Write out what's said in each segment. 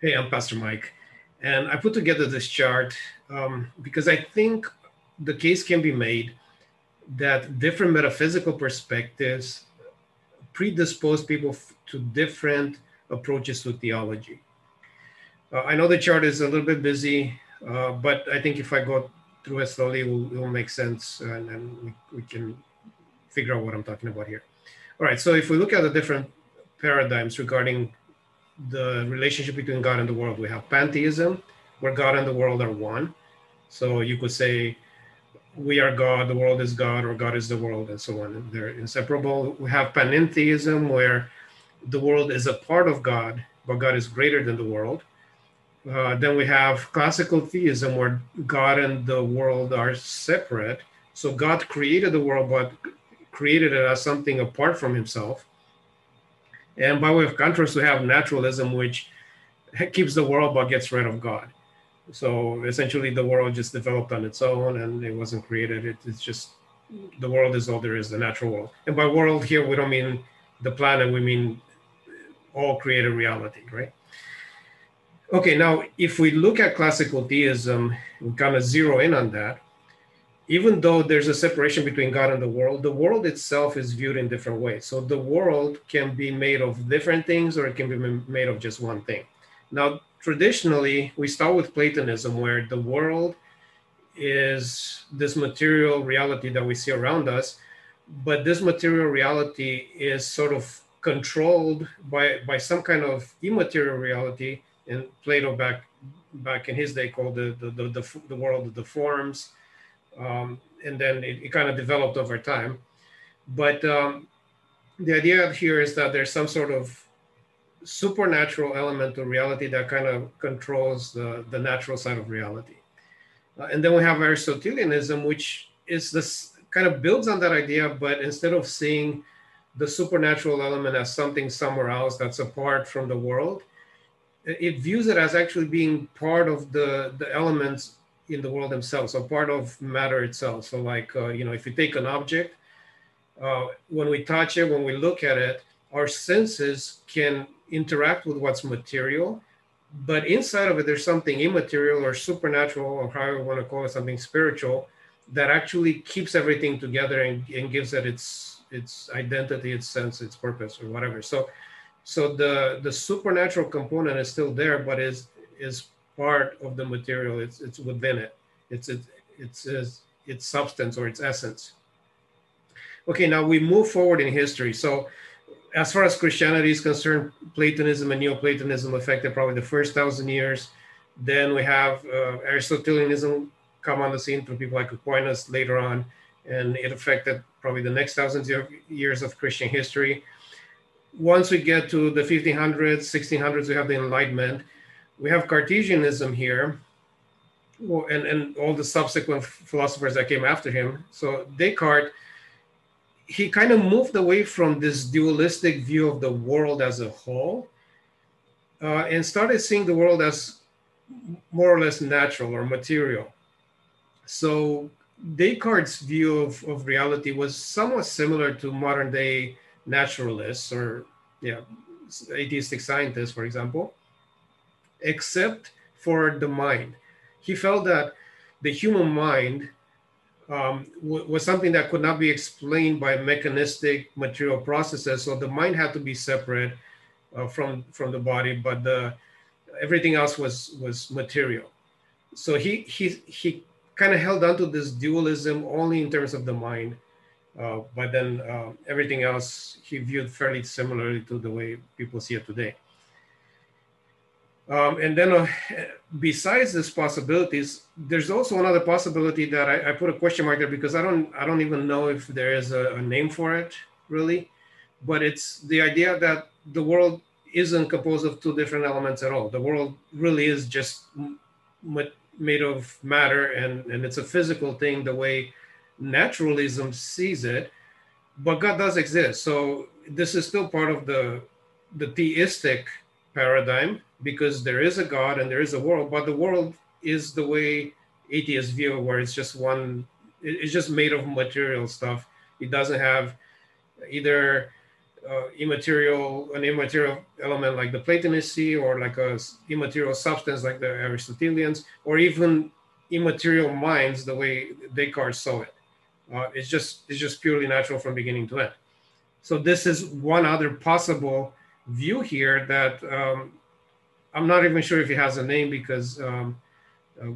Hey, I'm Pastor Mike. And I put together this chart um, because I think the case can be made that different metaphysical perspectives predispose people to different approaches to theology. Uh, I know the chart is a little bit busy, uh, but I think if I go through it slowly, it will, it will make sense and, and we, we can figure out what I'm talking about here. All right, so if we look at the different paradigms regarding the relationship between God and the world, we have pantheism, where God and the world are one. So you could say, we are God, the world is God, or God is the world, and so on. They're inseparable. We have panentheism, where the world is a part of God, but God is greater than the world. Uh, then we have classical theism, where God and the world are separate. So God created the world, but created it as something apart from himself. And by way of contrast, we have naturalism, which keeps the world but gets rid of God. So essentially, the world just developed on its own and it wasn't created. It, it's just the world is all there is, the natural world. And by world here, we don't mean the planet, we mean all created reality, right? Okay, now if we look at classical theism, we kind of zero in on that. Even though there's a separation between God and the world, the world itself is viewed in different ways. So the world can be made of different things or it can be made of just one thing. Now, traditionally, we start with Platonism, where the world is this material reality that we see around us, but this material reality is sort of controlled by, by some kind of immaterial reality and Plato back back in his day called the the, the, the, the world of the forms, um, and then it, it, kind of developed over time. But um, the idea here is that there's some sort of supernatural element to reality that kind of controls the, the natural side of reality. Uh, and then we have Aristotelianism, which is this kind of builds on that idea, but instead of seeing the supernatural element as something somewhere else that's apart from the world, it views it as actually being part of the the elements in the world themselves so part of matter itself. So like uh, you know if you take an object uh, when we touch it when we look at it our senses can interact with what's material but inside of it there's something immaterial or supernatural or however you want to call it something spiritual that actually keeps everything together and, and gives it its its identity its sense its purpose or whatever. So so the the supernatural component is still there but is is part of the material it's it's within it. It's it's it's its, its substance or its essence. Okay now we move forward in history. So as far as christianity is concerned platonism and neoplatonism affected probably the first thousand years. Then we have uh, aristotelianism come on the scene through people like aquinas later on and it affected probably the next thousands of years of christian history. Once we get to the 1500s, 1600s, we have the Enlightenment. We have Cartesianism here, and, and all the subsequent philosophers that came after him. So Descartes, he kind of moved away from this dualistic view of the world as a whole uh, and started seeing the world as more or less natural or material. So Descartes' view of, of reality was somewhat similar to modern day naturalists or yeah, atheistic scientists, for example, except for the mind. He felt that the human mind um, was something that could not be explained by mechanistic material processes. So the mind had to be separate uh, from from the body, but the everything else was was material. So he he he kind of held on to this dualism only in terms of the mind uh, but then uh, everything else he viewed fairly similarly to the way people see it today. Um, and then uh, besides these possibilities, there's also another possibility that I, I, put a question mark there because I don't I don't even know if there is a, a name for it really, but it's the idea that the world isn't composed of two different elements at all. The world really is just made of matter and, and it's a physical thing the way naturalism sees it, but God does exist. So this is still part of the the theistic paradigm because there is a God and there is a world, but the world is the way atheists view, where it's just one, it's just made of material stuff. It doesn't have either uh, immaterial, an immaterial element like the Platonists see, or like a immaterial substance like the Aristotelians, or even immaterial minds the way Descartes saw it. Uh, it's just it's just purely natural from beginning to end. So this is one other possible view here that um, I'm not even sure if it has a name because um, uh,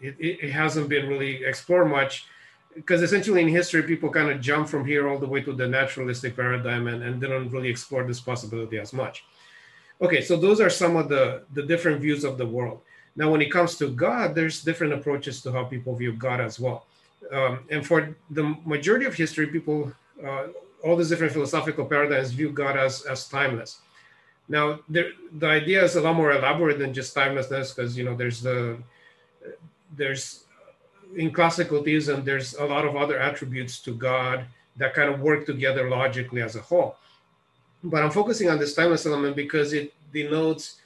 it, it, hasn't been really explored much. Because essentially in history, people kind of jump from here all the way to the naturalistic paradigm and, and didn't really explore this possibility as much. Okay, so those are some of the, the different views of the world. Now, when it comes to God, there's different approaches to how people view God as well. Um, and for the majority of history, people, uh, all these different philosophical paradigms view God as, as timeless. Now, there, the idea is a lot more elaborate than just timelessness because, you know, there's the, there's, in classical theism, there's a lot of other attributes to God that kind of work together logically as a whole. But I'm focusing on this timeless element because it denotes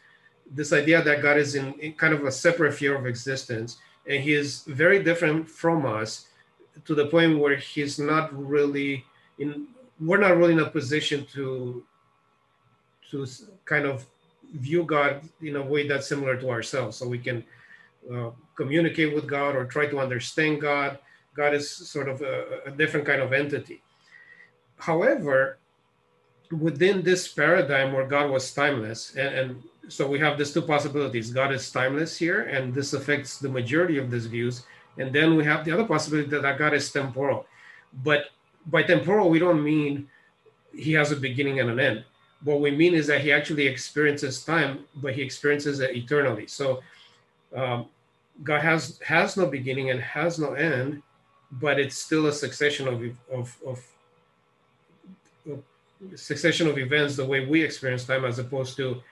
this idea that God is in, in kind of a separate sphere of existence and he is very different from us to the point where he's not really in we're not really in a position to to kind of view god in a way that's similar to ourselves so we can uh, communicate with god or try to understand god god is sort of a, a different kind of entity however within this paradigm where god was timeless and, and so we have these two possibilities. God is timeless here, and this affects the majority of these views. And then we have the other possibility that God is temporal. But by temporal, we don't mean he has a beginning and an end. What we mean is that he actually experiences time, but he experiences it eternally. So um, God has has no beginning and has no end, but it's still a succession of, of, of, succession of events the way we experience time, as opposed to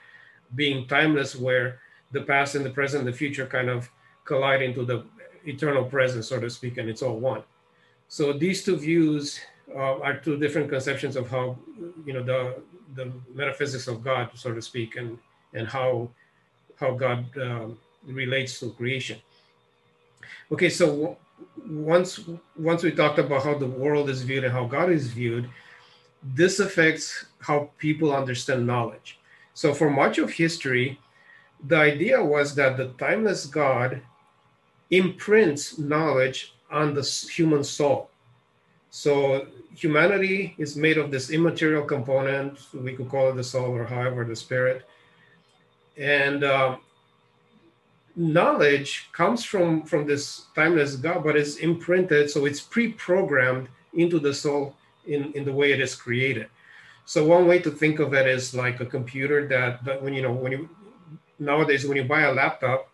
being timeless where the past and the present and the future kind of collide into the eternal present so to speak and it's all one so these two views uh, are two different conceptions of how you know the the metaphysics of god so to speak and and how how god um, relates to creation. Okay so once once we talked about how the world is viewed and how god is viewed this affects how people understand knowledge. So, for much of history, the idea was that the timeless God imprints knowledge on the human soul. So, humanity is made of this immaterial component, we could call it the soul or however the spirit. And um, knowledge comes from, from this timeless God, but it's imprinted, so it's pre programmed into the soul in, in the way it is created. So one way to think of it is like a computer that, that when you know when you nowadays when you buy a laptop,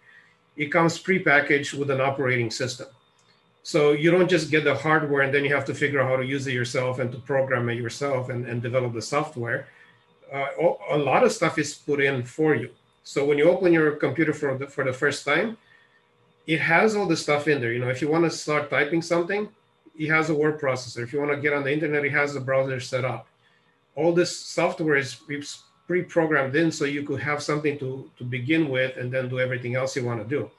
it comes prepackaged with an operating system. So you don't just get the hardware and then you have to figure out how to use it yourself and to program it yourself and, and develop the software. Uh, a lot of stuff is put in for you. So when you open your computer for the, for the first time, it has all the stuff in there. You know, if you want to start typing something, it has a word processor. If you want to get on the internet, it has the browser set up all this software is pre-programmed in so you could have something to, to begin with and then do everything else you want to do.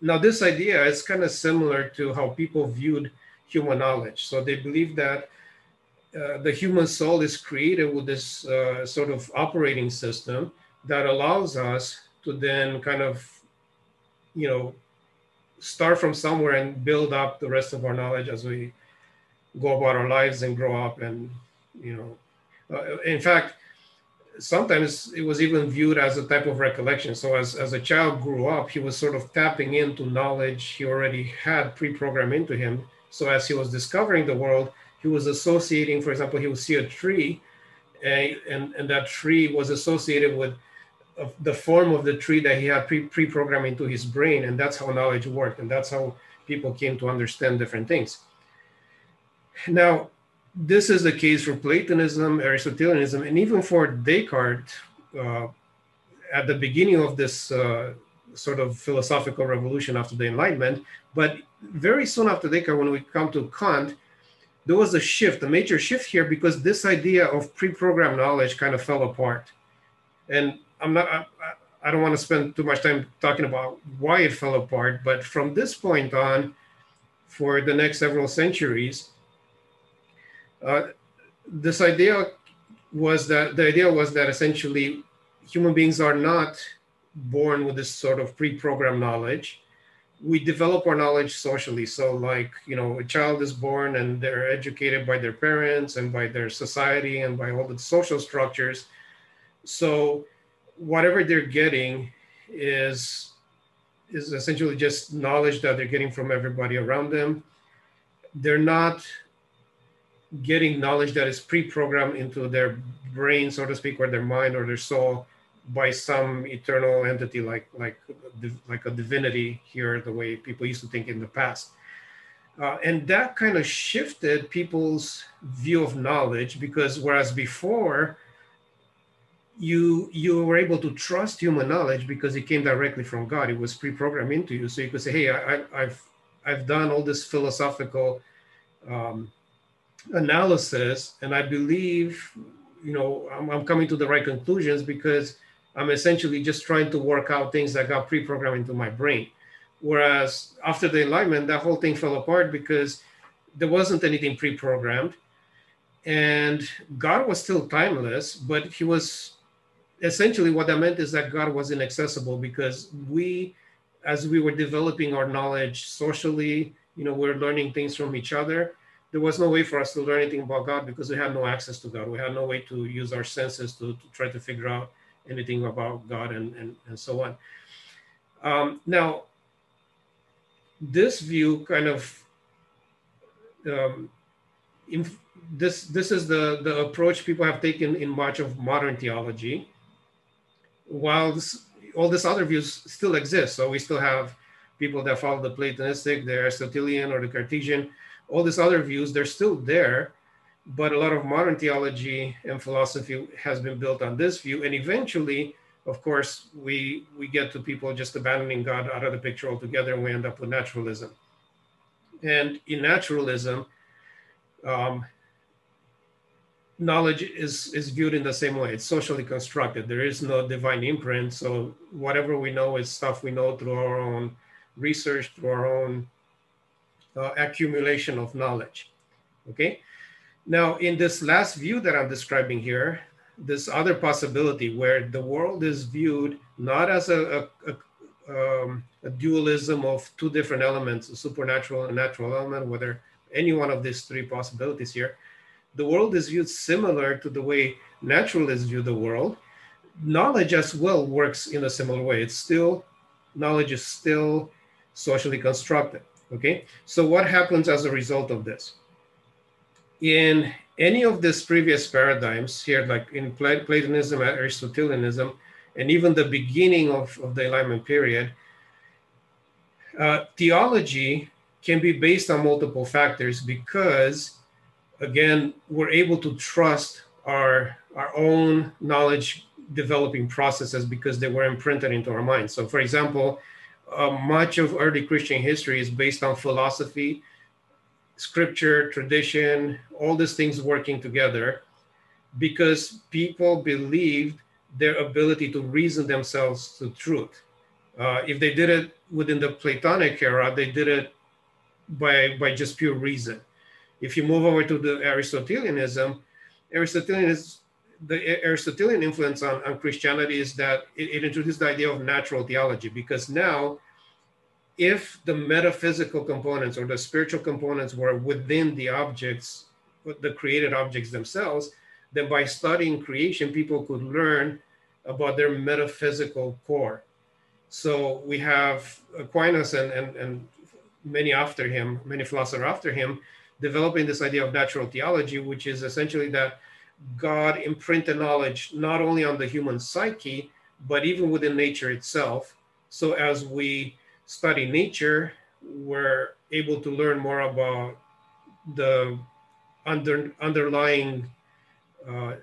Now, this idea is kind of similar to how people viewed human knowledge. So they believe that uh, the human soul is created with this uh, sort of operating system that allows us to then kind of, you know, start from somewhere and build up the rest of our knowledge as we go about our lives and grow up and you know, uh, in fact, sometimes it was even viewed as a type of recollection. So as, as a child grew up, he was sort of tapping into knowledge he already had pre-programmed into him. So as he was discovering the world, he was associating, for example, he would see a tree and, and, and that tree was associated with the form of the tree that he had pre- pre-programmed into his brain. And that's how knowledge worked. And that's how people came to understand different things. Now, this is the case for Platonism, Aristotelianism, and even for Descartes uh, at the beginning of this uh, sort of philosophical revolution after the Enlightenment. But very soon after Descartes, when we come to Kant, there was a shift, a major shift here, because this idea of pre-programmed knowledge kind of fell apart. And I'm not, I, I don't want to spend too much time talking about why it fell apart, but from this point on, for the next several centuries, uh, this idea was that the idea was that essentially human beings are not born with this sort of pre-programmed knowledge. We develop our knowledge socially. So like you know a child is born and they're educated by their parents and by their society and by all the social structures. So whatever they're getting is is essentially just knowledge that they're getting from everybody around them. They're not getting knowledge that is pre-programmed into their brain so to speak or their mind or their soul by some eternal entity like like like a divinity here the way people used to think in the past. Uh, and that kind of shifted people's view of knowledge because whereas before you you were able to trust human knowledge because it came directly from god. It was pre-programmed into you. So you could say hey I, have i've done all this philosophical um, analysis and i believe you know I'm, I'm coming to the right conclusions because I'm essentially just trying to work out things that got pre-programmed into my brain. Whereas after the enlightenment, that whole thing fell apart because there wasn't anything pre-programmed. And God was still timeless, but he was essentially what that meant is that God was inaccessible because we, as we were developing our knowledge socially, you know, we we're learning things from each other. There was no way for us to learn anything about God because we had no access to God. We had no way to use our senses to, to try to figure out anything about God and, and, and so on. Um, now, this view kind of um, in, this this is the the approach people have taken in much of modern theology. While this, all these other views still exist, so we still have people that follow the Platonistic, the Aristotelian, or the Cartesian. All these other views, they're still there, but a lot of modern theology and philosophy has been built on this view. And eventually of course we we get to people just abandoning god out of the picture altogether and we end up with naturalism. And in naturalism um, knowledge is is viewed in the same way. It's socially constructed. There is no divine imprint. So whatever we know is stuff we know through our own research through our own uh, accumulation of knowledge okay now, in this last view that I'm describing here, this other possibility where the world is viewed not as a, a, a, um, a dualism of two different elements, a supernatural and natural element, whether any one of these three possibilities here, the world is viewed similar to the way naturalists view the world. Knowledge as well works in a similar way. It's still, knowledge is still socially constructed. Okay, so what happens as a result of this? in any of these previous paradigms here, like in Platonism, Aristotelianism, and even the beginning of, of the Enlightenment period, uh, theology can be based on multiple factors because, again, we're able to trust our, our own knowledge developing processes because they were imprinted into our minds. So, for example, uh, much of early Christian history is based on philosophy scripture, tradition, all these things working together because people believed their ability to reason themselves to truth. Uh, if they did it within the Platonic era, they did it by, by just pure reason. If you move over to the Aristotelianism, Aristotelian is the Aristotelian influence on, on Christianity is that it, it introduced the idea of natural theology because now if the metaphysical components or the spiritual components were within the objects, the created objects themselves, then by studying creation, people could learn about their metaphysical core. So we have Aquinas and, and, and many after him, many philosophers after him, developing this idea of natural theology, which is essentially that God imprinted knowledge not only on the human psyche, but even within nature itself. So as we study nature, we're able to learn more about the under, underlying uh,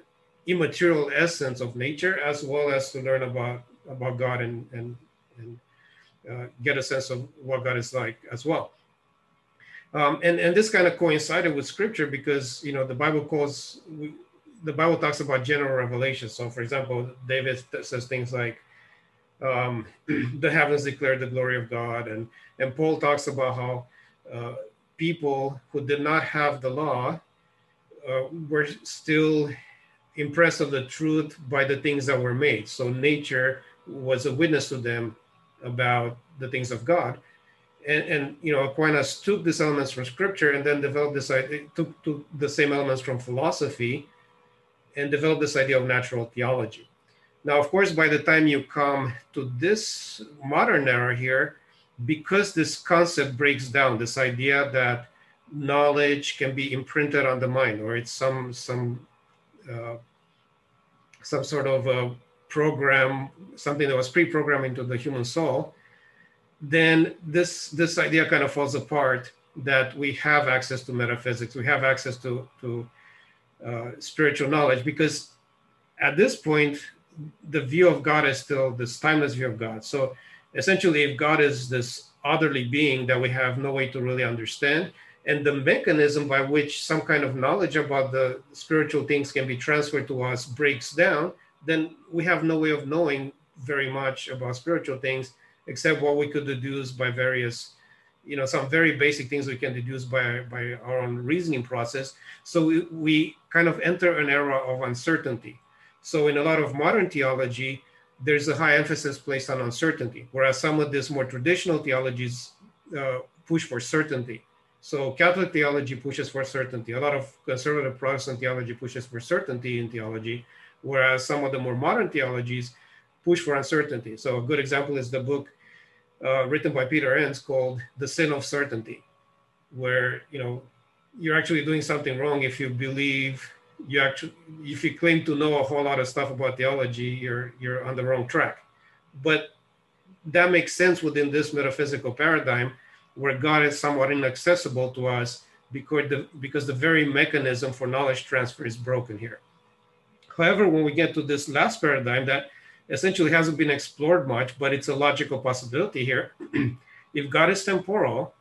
immaterial essence of nature, as well as to learn about about God and and, and uh, get a sense of what God is like as well. Um, and and this kind of coincided with Scripture because you know the Bible calls the Bible talks about general revelation. So, for example, David says things like um, the heavens declare the glory of God. And, and Paul talks about how uh, people who did not have the law uh, were still impressed of the truth by the things that were made. So nature was a witness to them about the things of God. And, and you know, Aquinas took these elements from scripture and then developed this idea, took, took the same elements from philosophy and developed this idea of natural theology. Now, of course, by the time you come to this modern era here, because this concept breaks down, this idea that knowledge can be imprinted on the mind, or it's some some uh, some sort of a program, something that was pre-programmed into the human soul, then this this idea kind of falls apart. That we have access to metaphysics, we have access to to uh, spiritual knowledge, because at this point, the view of God is still this timeless view of God. So essentially, if God is this otherly being that we have no way to really understand, and the mechanism by which some kind of knowledge about the spiritual things can be transferred to us breaks down, then we have no way of knowing very much about spiritual things except what we could deduce by various you know some very basic things we can deduce by by our own reasoning process so we, we kind of enter an era of uncertainty so in a lot of modern theology there's a high emphasis placed on uncertainty whereas some of these more traditional theologies uh, push for certainty so Catholic theology pushes for certainty. A lot of conservative Protestant theology pushes for certainty in theology, whereas some of the more modern theologies push for uncertainty. So a good example is the book uh, written by Peter Enns called "The Sin of Certainty," where you know you're actually doing something wrong if you believe you actually if you claim to know a whole lot of stuff about theology, you're you're on the wrong track. But that makes sense within this metaphysical paradigm where God is somewhat inaccessible to us because the, because the very mechanism for knowledge transfer is broken here. However, when we get to this last paradigm that essentially hasn't been explored much, but it's a logical possibility here. if God is temporal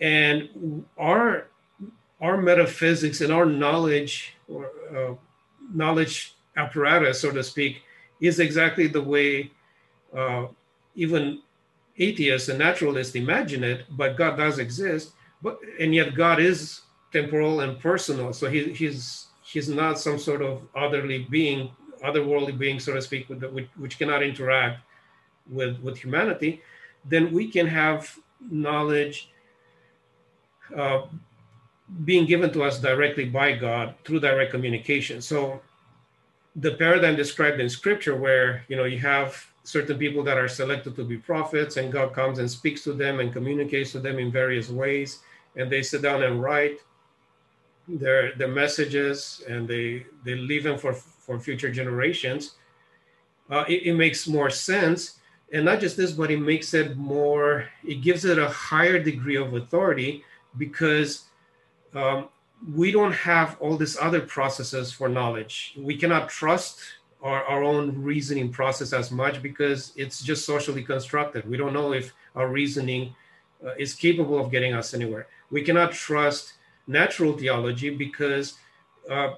and our our metaphysics and our knowledge or uh, knowledge apparatus, so to speak, is exactly the way uh, even atheists and naturalists imagine it, but God does exist. But and yet God is temporal and personal. So he, he's he's not some sort of otherly being, otherworldly being, so to speak, the, which, which cannot interact with with humanity. Then we can have knowledge uh, being given to us directly by God through direct communication. So the paradigm described in Scripture, where you know you have certain people that are selected to be prophets, and God comes and speaks to them and communicates to them in various ways. And they sit down and write their their messages, and they they leave them for for future generations. Uh, it, it makes more sense, and not just this, but it makes it more. It gives it a higher degree of authority because um, we don't have all these other processes for knowledge. We cannot trust our, our own reasoning process as much because it's just socially constructed. We don't know if our reasoning uh, is capable of getting us anywhere. We cannot trust natural theology because uh,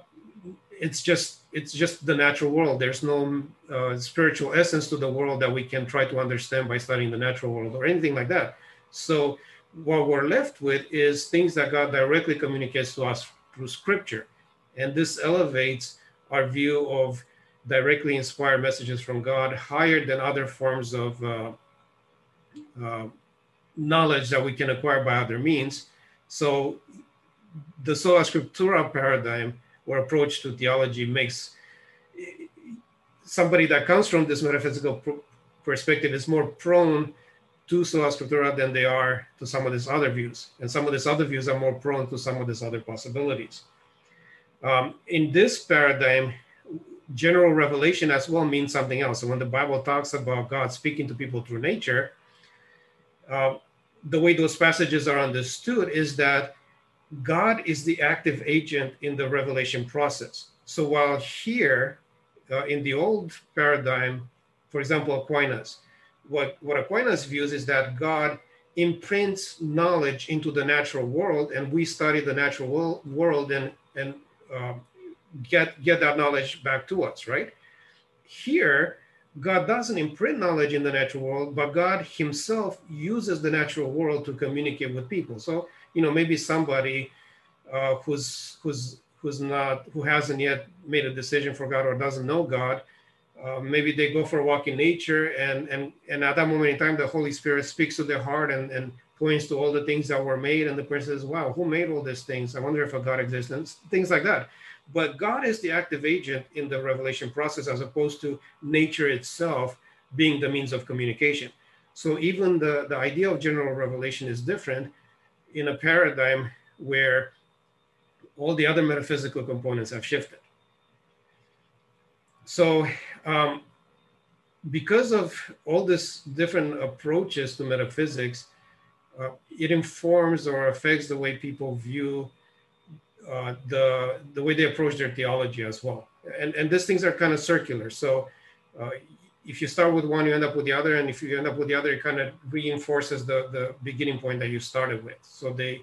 it's just it's just the natural world. There's no uh, spiritual essence to the world that we can try to understand by studying the natural world or anything like that. So what we're left with is things that God directly communicates to us through Scripture, and this elevates our view of directly inspired messages from God higher than other forms of uh, uh, knowledge that we can acquire by other means. So the sola scriptura paradigm or approach to theology makes somebody that comes from this metaphysical perspective is more prone to sola scriptura than they are to some of these other views. And some of these other views are more prone to some of these other possibilities. Um, in this paradigm, general revelation as well means something else. So when the Bible talks about God speaking to people through nature, uh, the way those passages are understood is that God is the active agent in the revelation process. So while here uh, in the old paradigm, for example, Aquinas, what, what Aquinas views is that God imprints knowledge into the natural world, and we study the natural world and, and uh, get get that knowledge back to us, right? Here, God doesn't imprint knowledge in the natural world, but God Himself uses the natural world to communicate with people. So, you know, maybe somebody uh, who's who's who's not who hasn't yet made a decision for God or doesn't know God, uh, maybe they go for a walk in nature and and and at that moment in time the Holy Spirit speaks to their heart and and points to all the things that were made and the person says, "Wow, who made all these things? I wonder if a God exists." And things like that. But God is the active agent in the revelation process as opposed to nature itself being the means of communication. So even the, the idea of general revelation is different in a paradigm where all the other metaphysical components have shifted. So um, because of all these different approaches to metaphysics, uh, it informs or affects the way people view uh, the the way they approach their theology as well. And and these things are kind of circular. So uh, if you start with one, you end up with the other, and if you end up with the other, it kind of reinforces the the beginning point that you started with. So they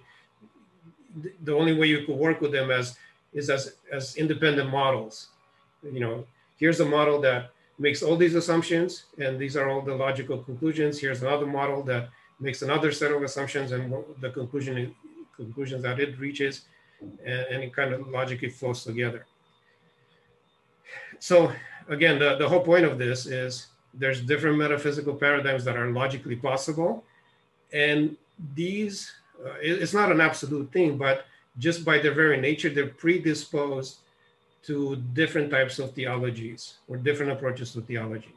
the only way you could work with them as is as as independent models. You know, here's a model that makes all these assumptions, and these are all the logical conclusions. Here's another model that makes another set of assumptions and the conclusion conclusions that it reaches and, and it kind of logically flows together. So again, the, the whole point of this is there's different metaphysical paradigms that are logically possible. And these, uh, it, it's not an absolute thing, but just by their very nature, they're predisposed to different types of theologies or different approaches to theology.